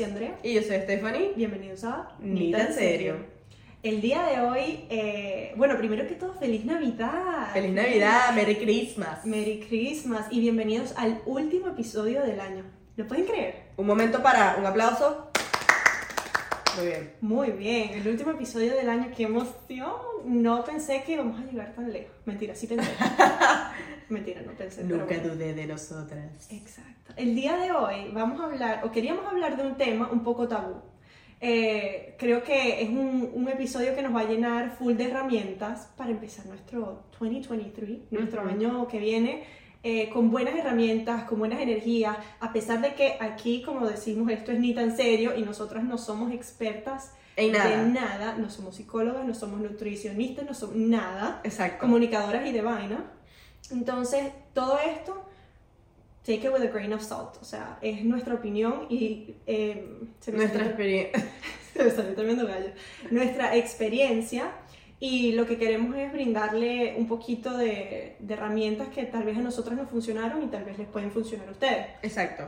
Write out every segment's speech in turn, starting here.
soy Andrea. Y yo soy Stephanie. Bienvenidos a Ni tan serio. El día de hoy, eh, bueno, primero que todo, feliz Navidad. Feliz Navidad, Merry Christmas. Merry Christmas y bienvenidos al último episodio del año. ¿Lo pueden creer? Un momento para un aplauso. Muy bien. Muy bien, el último episodio del año, qué emoción. No pensé que íbamos a llegar tan lejos. Mentira, sí pensé. Mentira, no pensé. Nunca bueno. dudé de nosotras. Exacto. El día de hoy vamos a hablar, o queríamos hablar de un tema un poco tabú. Eh, creo que es un, un episodio que nos va a llenar full de herramientas para empezar nuestro 2023, nuestro Ujú. año que viene, eh, con buenas herramientas, con buenas energías, a pesar de que aquí, como decimos, esto es ni tan serio y nosotras no somos expertas En nada. de nada, no somos psicólogas, no somos nutricionistas, no somos nada Exacto. comunicadoras y de vaina. Entonces, todo esto, take it with a grain of salt. O sea, es nuestra opinión y eh, se me Nuestra experiencia. se me salió tremendo gallo. Nuestra experiencia y lo que queremos es brindarle un poquito de, de herramientas que tal vez a nosotras nos funcionaron y tal vez les pueden funcionar a ustedes. Exacto.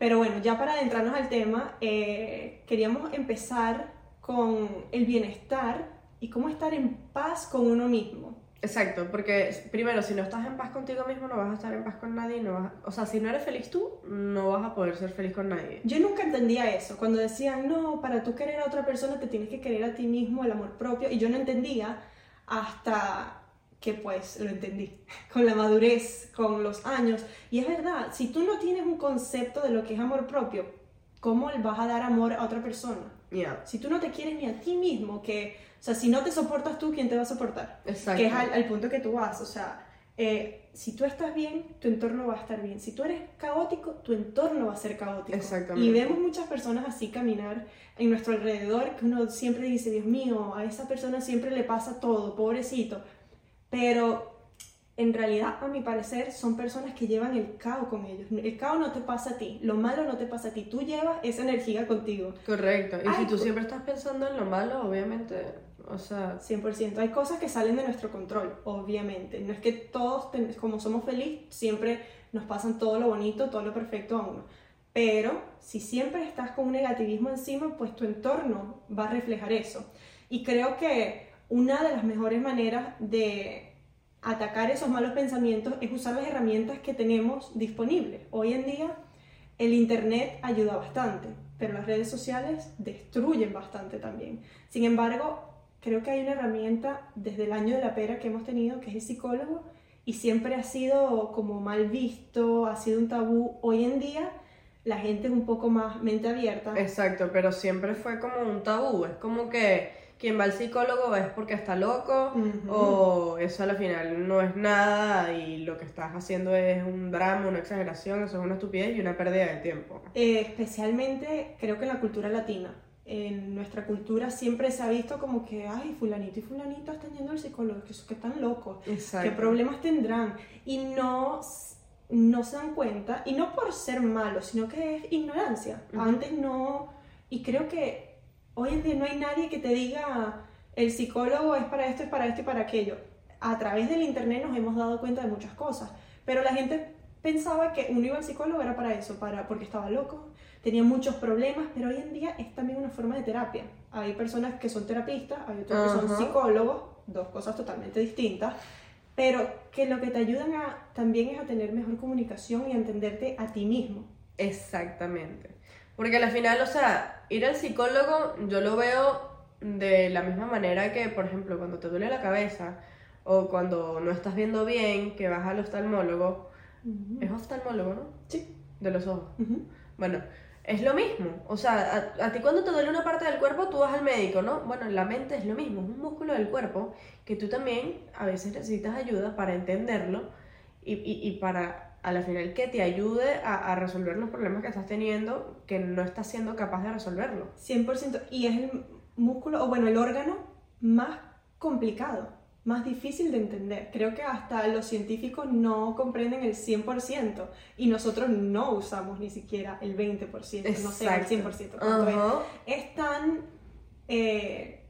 Pero bueno, ya para adentrarnos al tema, eh, queríamos empezar con el bienestar y cómo estar en paz con uno mismo. Exacto, porque primero, si no estás en paz contigo mismo, no vas a estar en paz con nadie. No vas O sea, si no eres feliz tú, no vas a poder ser feliz con nadie. Yo nunca entendía eso, cuando decían, no, para tú querer a otra persona te tienes que querer a ti mismo, el amor propio, y yo no entendía hasta que pues lo entendí, con la madurez, con los años, y es verdad, si tú no tienes un concepto de lo que es amor propio, ¿cómo vas a dar amor a otra persona? Ya. Si tú no te quieres ni a ti mismo, que, o sea, si no te soportas tú, ¿quién te va a soportar? Exacto. Que es al, al punto que tú vas, o sea, eh, si tú estás bien, tu entorno va a estar bien. Si tú eres caótico, tu entorno va a ser caótico. Exactamente. Y vemos muchas personas así caminar en nuestro alrededor, que uno siempre dice, Dios mío, a esa persona siempre le pasa todo, pobrecito. Pero en realidad, a mi parecer, son personas que llevan el caos con ellos. El caos no te pasa a ti, lo malo no te pasa a ti, tú llevas esa energía contigo. Correcto. Y Ay, si tú siempre estás pensando en lo malo, obviamente, o sea, 100%. Hay cosas que salen de nuestro control, obviamente. No es que todos, ten- como somos felices, siempre nos pasan todo lo bonito, todo lo perfecto a uno. Pero si siempre estás con un negativismo encima, pues tu entorno va a reflejar eso. Y creo que una de las mejores maneras de atacar esos malos pensamientos es usar las herramientas que tenemos disponibles. Hoy en día el Internet ayuda bastante, pero las redes sociales destruyen bastante también. Sin embargo, creo que hay una herramienta desde el año de la pera que hemos tenido, que es el psicólogo, y siempre ha sido como mal visto, ha sido un tabú. Hoy en día la gente es un poco más mente abierta. exacto, pero siempre fue como un tabú. Es como que quien va al psicólogo es porque está loco, Ujú. o eso al final no es nada y lo que estás haciendo es un drama, una exageración, eso es una estupidez y una pérdida de tiempo. Eh, especialmente creo que en la cultura latina. En nuestra cultura siempre se ha visto como que, ay, fulanito y fulanita están yendo al psicólogo, que, que están locos. Exacto. qué problemas tendrán y no, no se dan cuenta y no por ser malos sino que es ignorancia Ujú. antes no y creo que hoy en día no hay nadie que te diga el psicólogo es para esto es para esto y para aquello a través del internet nos hemos dado cuenta de muchas cosas pero la gente pensaba que uno iba al psicólogo era para eso para porque estaba loco tenía muchos problemas pero hoy en día es también una forma de terapia hay personas que son terapistas hay otros que son psicólogos dos cosas totalmente distintas pero que lo que te ayudan a, también es a tener mejor comunicación y a entenderte a ti mismo. Exactamente. Porque al final, o sea, ir al psicólogo yo lo veo de la misma manera que, por ejemplo, cuando te duele la cabeza o cuando no estás viendo bien, que vas al oftalmólogo. Es oftalmólogo, ¿no? Sí. De los ojos. Ujú. Bueno, es lo mismo. O sea, a, a ti cuando te duele una parte del cuerpo, tú vas al médico, ¿no? Bueno, la mente es lo mismo, es un músculo del cuerpo que tú también a veces necesitas ayuda para entenderlo y, y, y para, a la final, que te ayude a, a resolver los problemas que estás teniendo que no estás siendo capaz de resolverlo. 100%. Y es el músculo, o bueno, el órgano más complicado, más difícil de entender. Creo que hasta los científicos no comprenden el 100% y nosotros no usamos ni siquiera el 20%, no sé, el Exacto. 100%. ¿cuánto es? Ajá. es tan eh,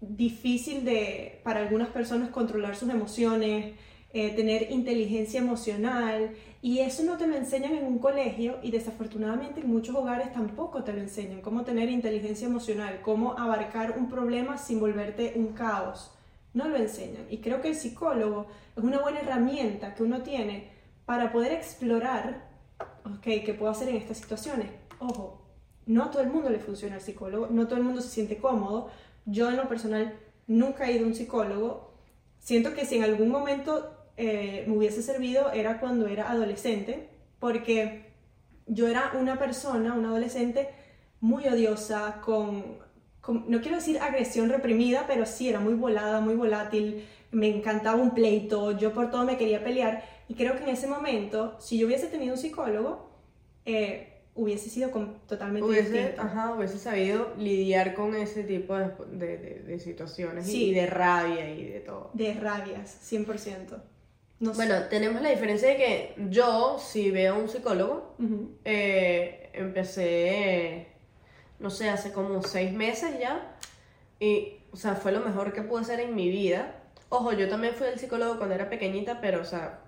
difícil de, para algunas personas controlar sus emociones, eh, tener inteligencia emocional y eso no te lo enseñan en un colegio y desafortunadamente en muchos hogares tampoco te lo enseñan, cómo tener inteligencia emocional, cómo abarcar un problema sin volverte un caos. No lo enseñan y creo que el psicólogo es una buena herramienta que uno tiene para poder explorar, ok, ¿qué puedo hacer en estas situaciones? Ojo, no a todo el mundo le funciona el psicólogo, no todo el mundo se siente cómodo. Yo en lo personal nunca he ido a un psicólogo. Siento que si en algún momento eh, me hubiese servido era cuando era adolescente, porque yo era una persona, una adolescente muy odiosa, con, no quiero decir agresión reprimida, pero sí era muy volada, muy volátil, me encantaba un pleito, yo por todo me quería pelear, y creo que en ese momento, si yo hubiese tenido un psicólogo, eh, hubiese sido totalmente distinto. Ajá, hubiese sabido lidiar con ese tipo de, de, de, situaciones y de rabia y de todo. De rabias, 100% bueno, tenemos la diferencia de que yo, si veo a un psicólogo, eh, empecé, no sé, hace como seis meses ya, y, o sea, fue lo mejor que pude hacer en mi vida. Ojo, yo también fui al psicólogo cuando era pequeñita, pero, o sea,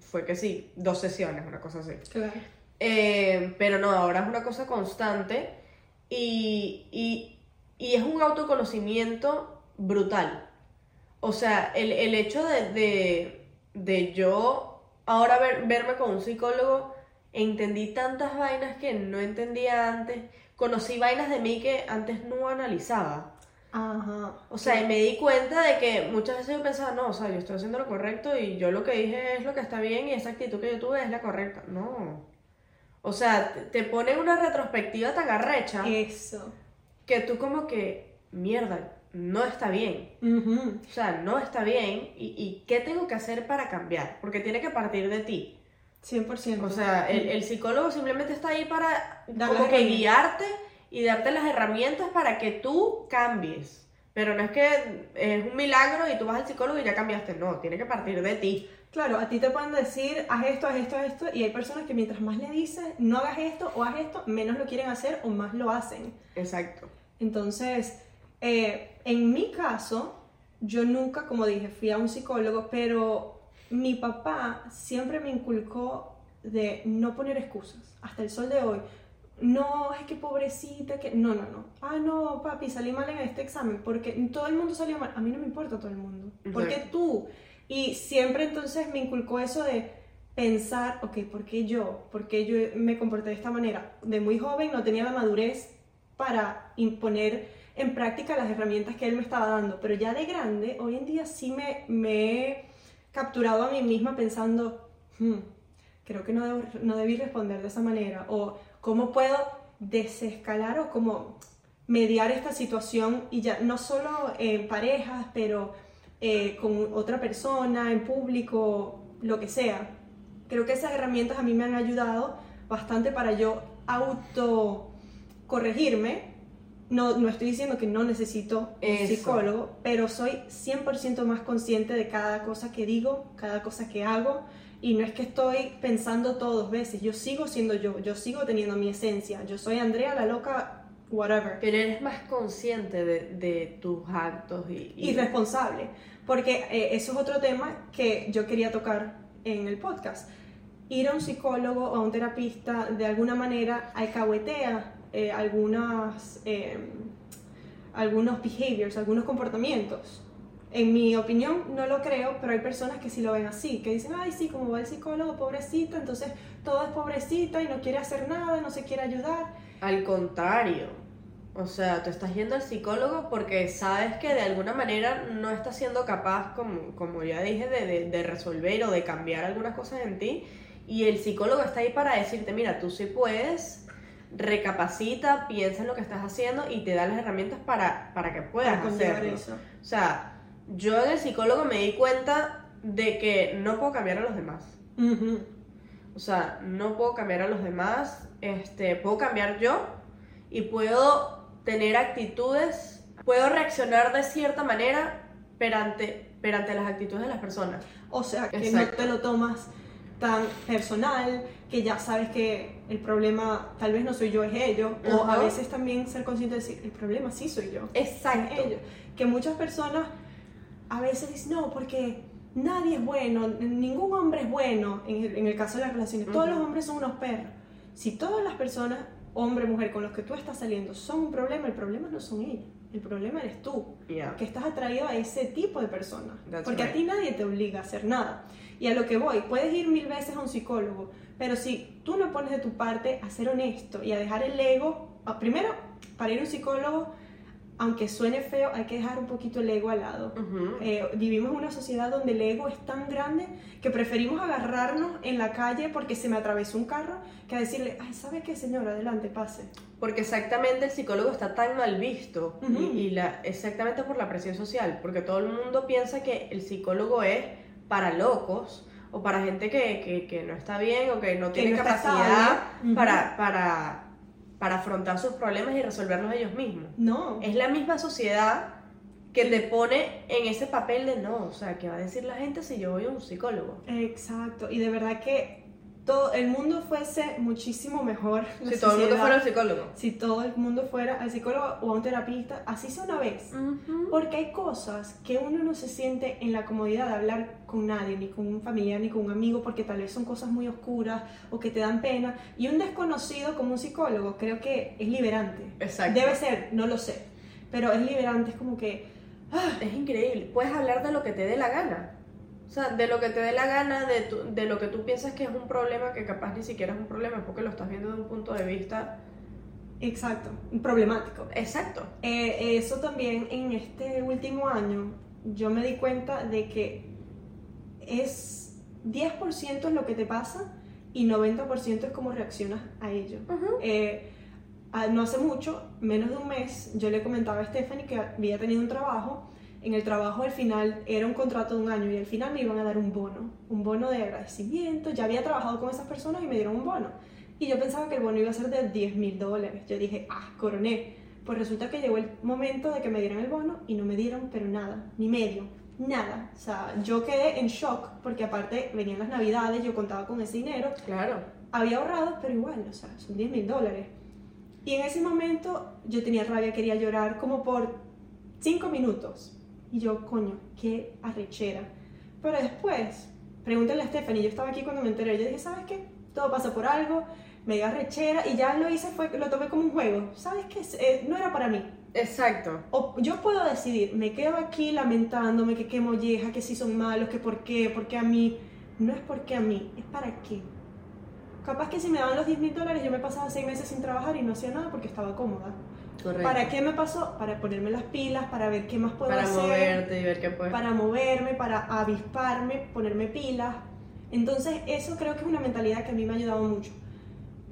fue que sí, dos sesiones, una cosa así. Claro. Eh, pero no, ahora es una cosa constante y, y, y es un autoconocimiento brutal. O sea, el, hecho de, de, yo ahora verme con un psicólogo, entendí tantas vainas que no entendía antes. Conocí vainas de mí que antes no analizaba. Ajá. O sea, y me di cuenta de que muchas veces yo pensaba, no, o sea, yo estoy haciendo lo correcto y yo lo que dije es lo que está bien y esa actitud que yo tuve es la correcta. No. O sea, te pone una retrospectiva tan arrecha. Eso. Que tú como que, mierda, no está bien. O sea, no está bien. ¿Y, qué tengo que hacer para cambiar? Porque tiene que partir de ti. 100%. O sea, el, psicólogo simplemente está ahí para como que guiarte y darte las herramientas para que tú cambies. Pero no es que es un milagro y tú vas al psicólogo y ya cambiaste. No, tiene que partir de ti. Claro, a ti te pueden decir, haz esto, haz esto, haz esto, y hay personas que mientras más le dices, no hagas esto o haz esto, menos lo quieren hacer o más lo hacen. Exacto. Entonces, eh, en mi caso, yo nunca, como dije, fui a un psicólogo, pero mi papá siempre me inculcó de no poner excusas, hasta el sol de hoy. No, es que pobrecita, que... No, no, no. Ah, no, papi, salí mal en este examen, porque todo el mundo salió mal. A mí no me importa todo el mundo. Porque tú? Y siempre entonces me inculcó eso de pensar, ok, ¿por qué yo? ¿Por qué yo me comporté de esta manera? De muy joven no tenía la madurez para imponer en práctica las herramientas que él me estaba dando, pero ya de grande, hoy en día sí me, me he capturado a mí misma pensando, hmm, creo que no, no debí responder de esa manera, o cómo puedo desescalar o cómo mediar esta situación y ya no solo en parejas, pero eh, con otra persona, en público, lo que sea. Creo que esas herramientas a mí me han ayudado bastante para yo auto corregirme no, no estoy diciendo que no necesito un psicólogo, pero soy 100% más consciente de cada cosa que digo, cada cosa que hago. Y no es que estoy pensando todos veces, yo sigo siendo yo, yo sigo teniendo mi esencia, yo soy Andrea la loca, whatever. Pero eres más consciente de, tus actos y, y... responsable, porque eh, eso es otro tema que yo quería tocar en el podcast. Ir a un psicólogo o a un terapista de alguna manera alcahuetea eh, algunas, eh, algunos behaviors, algunos comportamientos. En mi opinión no lo creo, pero hay personas que sí lo ven así, que dicen, ay, sí, como va el psicólogo, pobrecita, entonces todo es pobrecita y no quiere hacer nada, no se quiere ayudar. Al contrario, o sea, tú estás yendo al psicólogo porque sabes que de alguna manera no estás siendo capaz, como, como ya dije, de, de resolver o de cambiar algunas cosas en ti. Y el psicólogo está ahí para decirte, mira, tú sí puedes, recapacita, piensa en lo que estás haciendo y te da las herramientas para, para que puedas hacerlo. Eso. O sea, yo en el psicólogo me di cuenta de que no puedo cambiar a los demás. O sea, no puedo cambiar a los demás, este, puedo cambiar yo y puedo tener actitudes, puedo reaccionar de cierta manera perante, perante las actitudes de las personas. O sea, que no te lo tomas tan personal, que ya sabes que el problema tal vez no soy yo, es ellos, o a veces también ser consciente de decir, el problema sí soy yo. Exacto. Que muchas personas a veces dicen, no, porque nadie es bueno, ningún hombre es bueno en el, en el caso de las relaciones. Todos los hombres son unos perros. Si todas las personas, hombre, mujer, con los que tú estás saliendo son un problema, el problema no son ellos. El problema eres tú, Yeah. que estás atraído a ese tipo de personas. That's Porque a ti nadie te obliga a hacer nada. Y a lo que voy, puedes ir mil veces a un psicólogo, pero si tú no pones de tu parte a ser honesto y a dejar el ego, primero, para ir a un psicólogo, aunque suene feo, hay que dejar un poquito el ego al lado. Eh, vivimos en una sociedad donde el ego es tan grande que preferimos agarrarnos en la calle porque se me atravesó un carro que a decirle, ay, ¿sabe qué, señor? Adelante, pase. Porque exactamente el psicólogo está tan mal visto y- Ujú. y, la, exactamente por la presión social, porque todo el mundo piensa que el psicólogo es para locos o para gente que, que- que no está bien o que no Que tiene no capacidad para, para, para afrontar sus problemas y resolverlos ellos mismos. No. Es la misma sociedad que te pone en ese papel de no, o sea, ¿qué va a decir la gente si yo voy a un psicólogo? Exacto. Y de verdad que todo el mundo fuese muchísimo mejor. Si todo el mundo fuera un psicólogo. Si todo el mundo fuera al psicólogo o a un terapista, así sea una vez. Porque hay cosas que uno no se siente en la comodidad de hablar con nadie, ni con un familiar, ni con un amigo, porque tal vez son cosas muy oscuras o que te dan pena. Y un desconocido como un psicólogo creo que es liberante. Exacto. Debe ser, no lo sé. Pero es liberante, es como que... ah, Es increíble. Puedes hablar de lo que te dé la gana. O sea, de lo que te dé la gana, de, tu- de lo que tú piensas que es un problema, que capaz ni siquiera es un problema, porque lo estás viendo de un punto de vista exacto, problemático. exacto. Eh, eso también en este último año yo me di cuenta de que es 10% es lo que te pasa y 90% es cómo reaccionas a ello. Eh, no hace mucho, menos de un mes, yo le comentaba a Stephanie que había tenido un trabajo. En el trabajo al final era un contrato de un año y al final me iban a dar un bono, un bono de agradecimiento. Ya había trabajado con esas personas y me dieron un bono. Y yo pensaba que el bono iba a ser de 10 mil dólares. Yo dije, ah, coroné. Pues resulta que llegó el momento de que me dieran el bono y no me dieron, pero nada, ni medio, nada. O sea, yo quedé en shock porque aparte venían las navidades, yo contaba con ese dinero Claro. había ahorrado, pero igual, o sea, son 10 mil dólares. Y en ese momento yo tenía rabia, quería llorar como por 5 minutos. Y yo, coño, qué arrechera. Pero después, pregúntale a Stephanie, yo estaba aquí cuando me enteré, yo dije, ¿sabes qué? Todo pasa por algo, me dio arrechera y ya lo hice, fue, lo tomé como un juego. ¿Sabes qué? Eh, no era para mí. Exacto. O yo puedo decidir, me quedo aquí lamentándome que qué molleja, que si son malos, que por qué, por qué a mí. No es porque a mí, es para qué. Capaz que si me daban los 10 mil dólares yo me pasaba 6 meses sin trabajar y no hacía nada porque estaba cómoda. Correcto. ¿Para qué me pasó? Para ponerme las pilas, para ver qué más puedo Para hacer, moverte y ver qué puedes. para moverme, para avisparme, ponerme pilas. Entonces eso creo que es una mentalidad que a mí me ha ayudado mucho.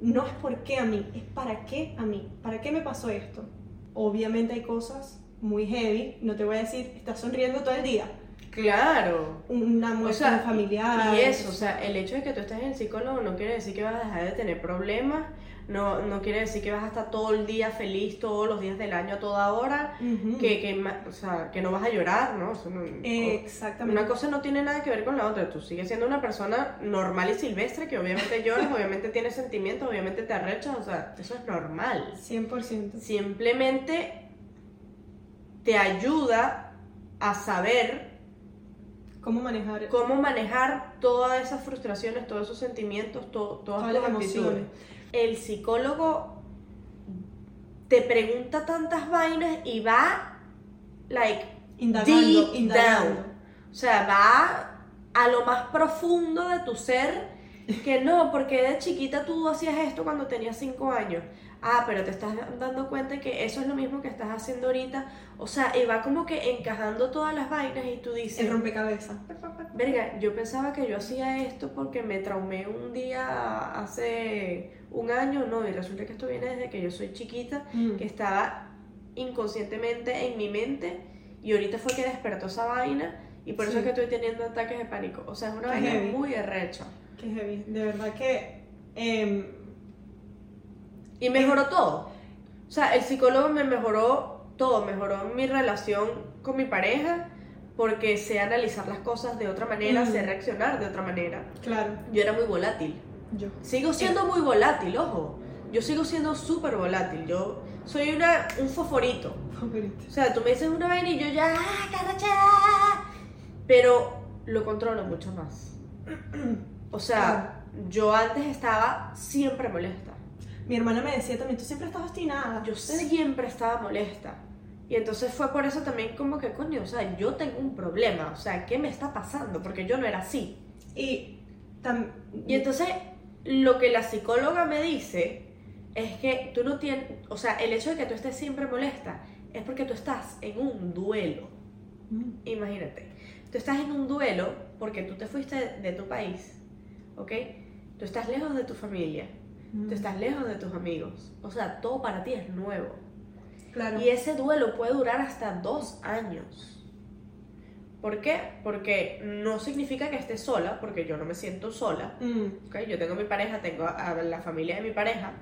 No es por qué a mí, es para qué a mí. ¿Para qué me pasó esto? Obviamente hay cosas muy heavy, no te voy a decir, estás sonriendo todo el día. Claro. Una muerte sea, familiar. Y eso, o sea, el hecho de que tú estés en el psicólogo no quiere decir que vas a dejar de tener problemas, no, no quiere decir que vas a estar todo el día feliz, todos los días del año, a toda hora, que, que, o sea, que no vas a llorar, ¿no? Eso no- Exactamente. Una cosa no tiene nada que ver con la otra. Tú sigues siendo una persona normal y silvestre que obviamente lloras, obviamente tienes sentimientos, obviamente te arrechas, o sea, eso es normal. 100%. Simplemente te ayuda a saber ¿Cómo manejar cómo manejar todas esas frustraciones, todos esos sentimientos, to- todas las actitudes. El psicólogo te pregunta tantas vainas y va, like, Indagando, Deep indagando. down. O sea, va a lo más profundo de tu ser. Que no, porque de chiquita tú hacías esto cuando tenías 5 años. Ah, pero te estás dando cuenta que eso es lo mismo que estás haciendo ahorita. O sea, y va como que encajando todas las vainas y tú dices, El rompecabezas. verga, yo pensaba que yo hacía esto porque me traumé un día hace un año, no, y resulta que esto viene desde que yo soy chiquita Mm. que estaba inconscientemente en mi mente y ahorita fue que despertó esa vaina y por eso es que estoy teniendo ataques de pánico. O sea, es una Qué vaina heavy. muy arrecha. Qué heavy. De verdad que. em, Y mejoró todo. O sea, el psicólogo me mejoró todo, mejoró mi relación con mi pareja porque sé analizar las cosas de otra manera, sé reaccionar de otra manera. claro, Yo era muy volátil. yo. Sigo siendo muy volátil, ojo. Yo sigo siendo súper volátil. Yo soy una, un foforito. Favorito. O sea, tú me dices una vaina y yo ya, ¡ah, carracha! Pero lo controlo mucho más. O sea, yo antes estaba siempre molesta. Mi hermana me decía también, tú siempre estás obstinada. Yo siempre estaba molesta. Y entonces fue por eso también como que, coño, o sea, yo tengo un problema, o sea, ¿qué me está pasando? Porque yo no era así. Y, y entonces lo que la psicóloga me dice es que tú no tienes, o sea, el hecho de que tú estés siempre molesta es porque tú estás en un duelo. Mm. Imagínate, tú estás en un duelo porque tú te fuiste de tu país, ¿ok? Tú estás lejos de tu familia, tú mm. estás lejos de tus amigos, o sea, todo para ti es nuevo. Y ese duelo puede durar hasta dos años. ¿Por qué? Porque no significa que esté sola, porque yo no me siento sola. Mm. ¿okay? Yo tengo mi pareja, tengo a la familia de mi pareja.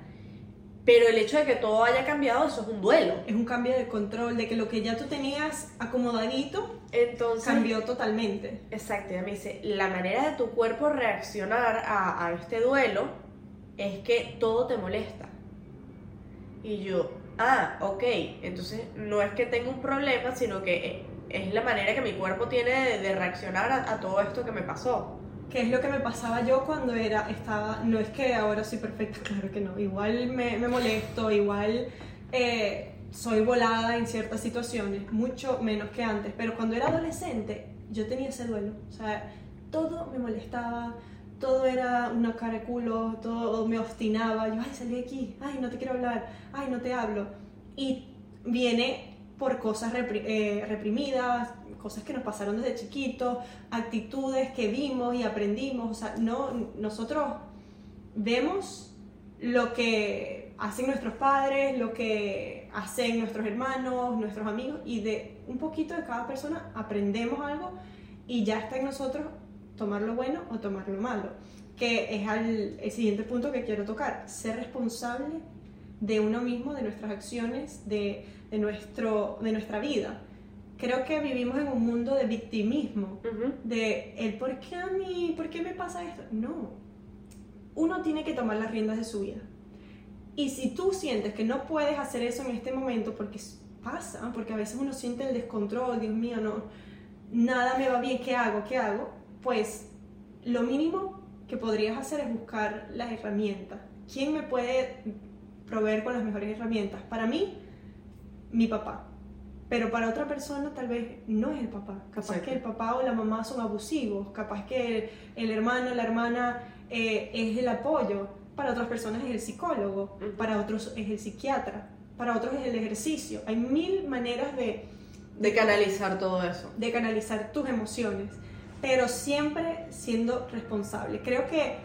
Pero el hecho de que todo haya cambiado, eso es un duelo. Es un cambio de control, de que lo que ya tú tenías acomodadito Entonces, cambió totalmente. Exacto, ya me dice, la manera de tu cuerpo reaccionar a, a este duelo es que todo te molesta. Y yo, ah, ok, entonces no es que tenga un problema, sino que es la manera que mi cuerpo tiene de, reaccionar a, todo esto que me pasó. ¿Qué es lo que me pasaba yo cuando era, estaba, no es que ahora soy perfecta, claro que no, igual me, me molesto, igual eh, soy volada en ciertas situaciones, mucho menos que antes, pero cuando era adolescente yo tenía ese duelo, o sea, todo me molestaba, todo era una cara de culo, todo me obstinaba, yo, ay, salí de aquí, ay, no te quiero hablar, ay, no te hablo. Y viene por cosas eh, reprimidas, cosas que nos pasaron desde chiquitos, actitudes que vimos y aprendimos, o sea, no, nosotros vemos lo que hacen nuestros padres, lo que hacen nuestros hermanos, nuestros amigos, y de un poquito de cada persona aprendemos algo y ya está en nosotros tomar lo bueno o tomar lo malo, que es el siguiente punto que quiero tocar, ser responsable de uno mismo, de nuestras acciones, de, nuestro, de nuestra vida. Creo que vivimos en un mundo de victimismo, de el por qué a mí, por qué me pasa esto. No, uno tiene que tomar las riendas de su vida. Y si tú sientes que no puedes hacer eso en este momento, porque pasa, porque a veces uno siente el descontrol, Dios mío, no, nada me va bien, ¿qué hago? ¿Qué hago? Pues lo mínimo que podrías hacer es buscar las herramientas. ¿Quién me puede proveer con las mejores herramientas? Para mí, mi papá. Pero para otra persona tal vez no es el papá. Capaz que el papá o la mamá son abusivos. Capaz que el, hermano o la hermana eh, es el apoyo. Para otras personas es el psicólogo. Para otros es el psiquiatra. Para otros es el ejercicio. Hay mil maneras de... De canalizar todo eso. De canalizar tus emociones pero siempre siendo responsable. Creo que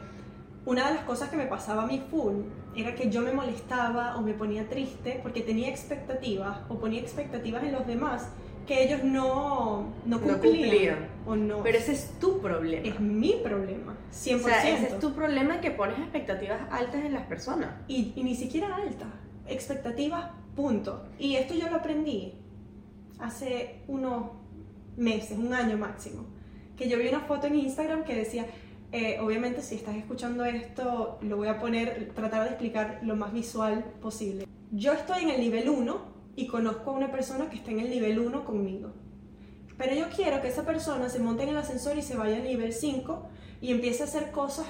una de las cosas que me pasaba a mí full era que yo me molestaba o me ponía triste porque tenía expectativas o ponía expectativas en los demás que ellos no, no cumplían. O no. Pero ese es tu problema. Es mi problema, 100%. O sea, ese es tu problema que pones expectativas altas en las personas. Y, y ni siquiera altas, expectativas, punto. Y esto yo lo aprendí hace unos meses, un año máximo que yo vi una foto en Instagram que decía, eh, obviamente si estás escuchando esto, lo voy a poner, tratar de explicar lo más visual posible. Yo estoy en el nivel 1 y conozco a una persona que está en el nivel 1 conmigo. Pero yo quiero que esa persona se monte en el ascensor y se vaya al nivel 5 y empiece a hacer cosas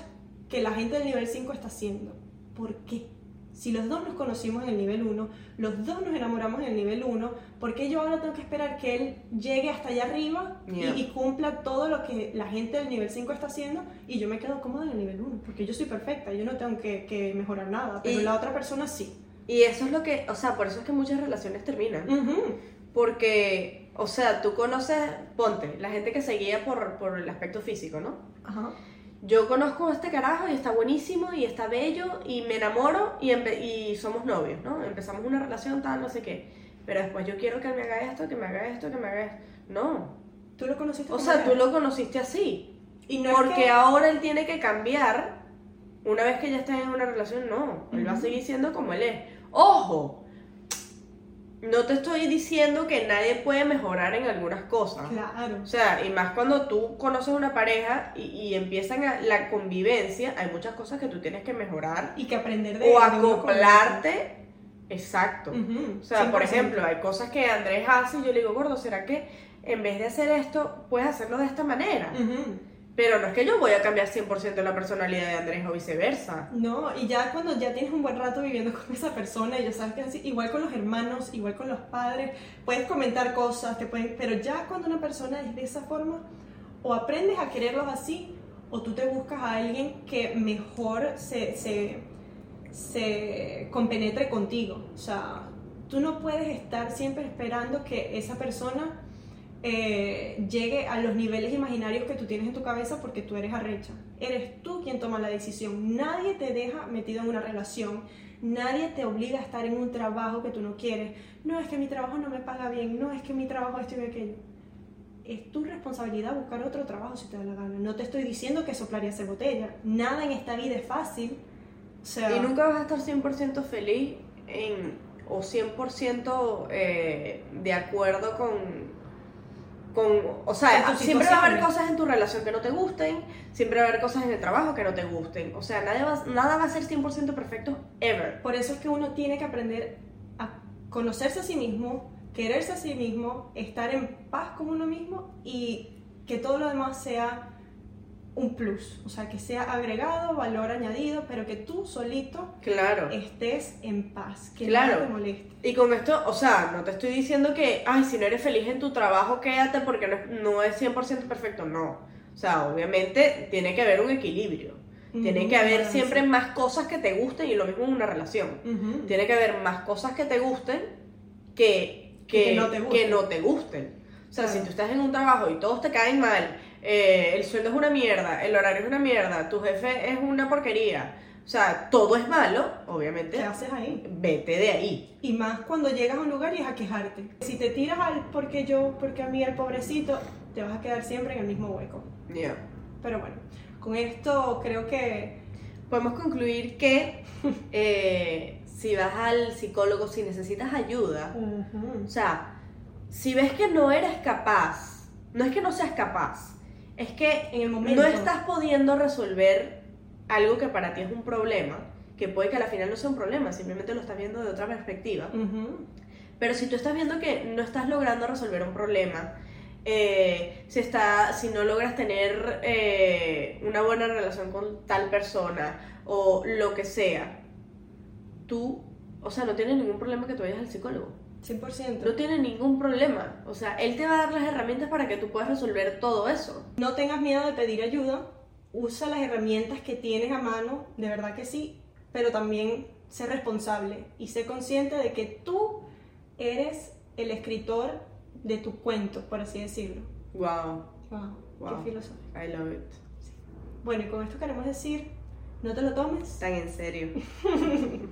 que la gente del nivel 5 está haciendo. ¿Por qué? Si los dos nos conocimos en el nivel 1, los dos nos enamoramos en el nivel 1, ¿por qué yo ahora tengo que esperar que él llegue hasta allá arriba y, cumpla todo lo que la gente del nivel 5 está haciendo y yo me quedo cómoda en el nivel 1? Porque yo soy perfecta, yo no tengo que, mejorar nada, pero la otra persona sí. Y eso es lo que, o sea, por eso es que muchas relaciones terminan. Porque, o sea, tú conoces, ponte, la gente que seguía por, por el aspecto físico, ¿no? Ajá yo conozco a este carajo y está buenísimo y está bello y me enamoro y, y somos novios, ¿no? Empezamos una relación tal, no sé qué. Pero después yo quiero que él me haga esto, que me haga esto, que me haga esto. No. Tú lo conociste O sea, tú lo conociste así. Y no Porque ahora él tiene que cambiar. Una vez que ya está en una relación, no. Él va a seguir siendo como él es. ¡Ojo! No te estoy diciendo que nadie puede mejorar en algunas cosas. Claro. O sea, y más cuando tú conoces una pareja y, empiezan la convivencia, hay muchas cosas que tú tienes que mejorar. Y que aprender de O acoplarte. Exacto. O sea, por ejemplo, hay cosas que Andrés hace y yo le digo, gordo, ¿será que en vez de hacer esto, puedes hacerlo de esta manera. Pero no es que yo voy a cambiar 100% la personalidad de Andrés o viceversa. No, y ya cuando ya tienes un buen rato viviendo con esa persona y ya sabes que así, igual con los hermanos, igual con los padres, puedes comentar cosas, te pueden, pero ya cuando una persona es de esa forma, o aprendes a quererlos así, o tú te buscas a alguien que mejor se, se, se compenetre contigo. O sea, tú no puedes estar siempre esperando que esa persona eh, llegue a los niveles imaginarios que tú tienes en tu cabeza porque tú eres arrecha. Eres tú quien toma la decisión. Nadie te deja metido en una relación. Nadie te obliga a estar en un trabajo que tú no quieres. No es que mi trabajo no me paga bien. No es que mi trabajo esto y aquello. Es tu responsabilidad buscar otro trabajo si te da la gana. No te estoy diciendo que soplaría esa botella. Nada en esta vida es fácil. O sea, Y nunca vas a estar 100% feliz en, o 100% eh, de acuerdo con, con... O sea, siempre va a haber cosas en tu relación que no te gusten, siempre va a haber cosas en el trabajo que no te gusten. O sea, nada va, nada va a ser 100% perfecto ever. Por eso es que uno tiene que aprender a conocerse a sí mismo, quererse a sí mismo, estar en paz con uno mismo y que todo lo demás sea un plus, o sea, que sea agregado, valor añadido, pero que tú solito Claro. estés en paz, que Claro. nada te moleste. Y con esto, o sea, no te estoy diciendo que, ay, si no eres feliz en tu trabajo, quédate porque no es, no es 100% perfecto. No. O sea, obviamente tiene que haber un equilibrio. Tiene que haber siempre más cosas que te gusten y lo mismo en una relación. Tiene que haber más cosas que te gusten que, que, Que no te gusten. que no te gusten. O sea, Claro. si tú estás en un trabajo y todos te caen mal, eh, el sueldo es una mierda, el horario es una mierda, tu jefe es una porquería, o sea, todo es malo, obviamente, ¿Qué haces ahí? vete de ahí. Y más cuando llegas a un lugar y es a quejarte. Si te tiras al porque yo, porque a mí, el pobrecito, te vas a quedar siempre en el mismo hueco. Ya. Pero bueno, con esto creo que Podemos concluir que eh, si vas al psicólogo, si necesitas ayuda, o sea, si ves que no eres capaz, no es que no seas capaz, es que en el momento. no estás pudiendo resolver algo que para ti es un problema, que puede que al final no sea un problema, simplemente lo estás viendo de otra perspectiva. Pero si tú estás viendo que no estás logrando resolver un problema, eh, si, está, si no logras tener eh, una buena relación con tal persona o lo que sea, tú, o sea, no tienes ningún problema que tú vayas al psicólogo. 100%. No tiene ningún problema. O sea, él te va a dar las herramientas para que tú puedas resolver todo eso. No tengas miedo de pedir ayuda. Usa las herramientas que tienes a mano, de verdad que sí, pero también sé responsable y sé consciente de que tú eres el escritor de tu cuento, por así decirlo. Wow, Wow, Wow. qué filosófico. I love it. Bueno, y con esto queremos decir, no te lo tomes Tan en serio.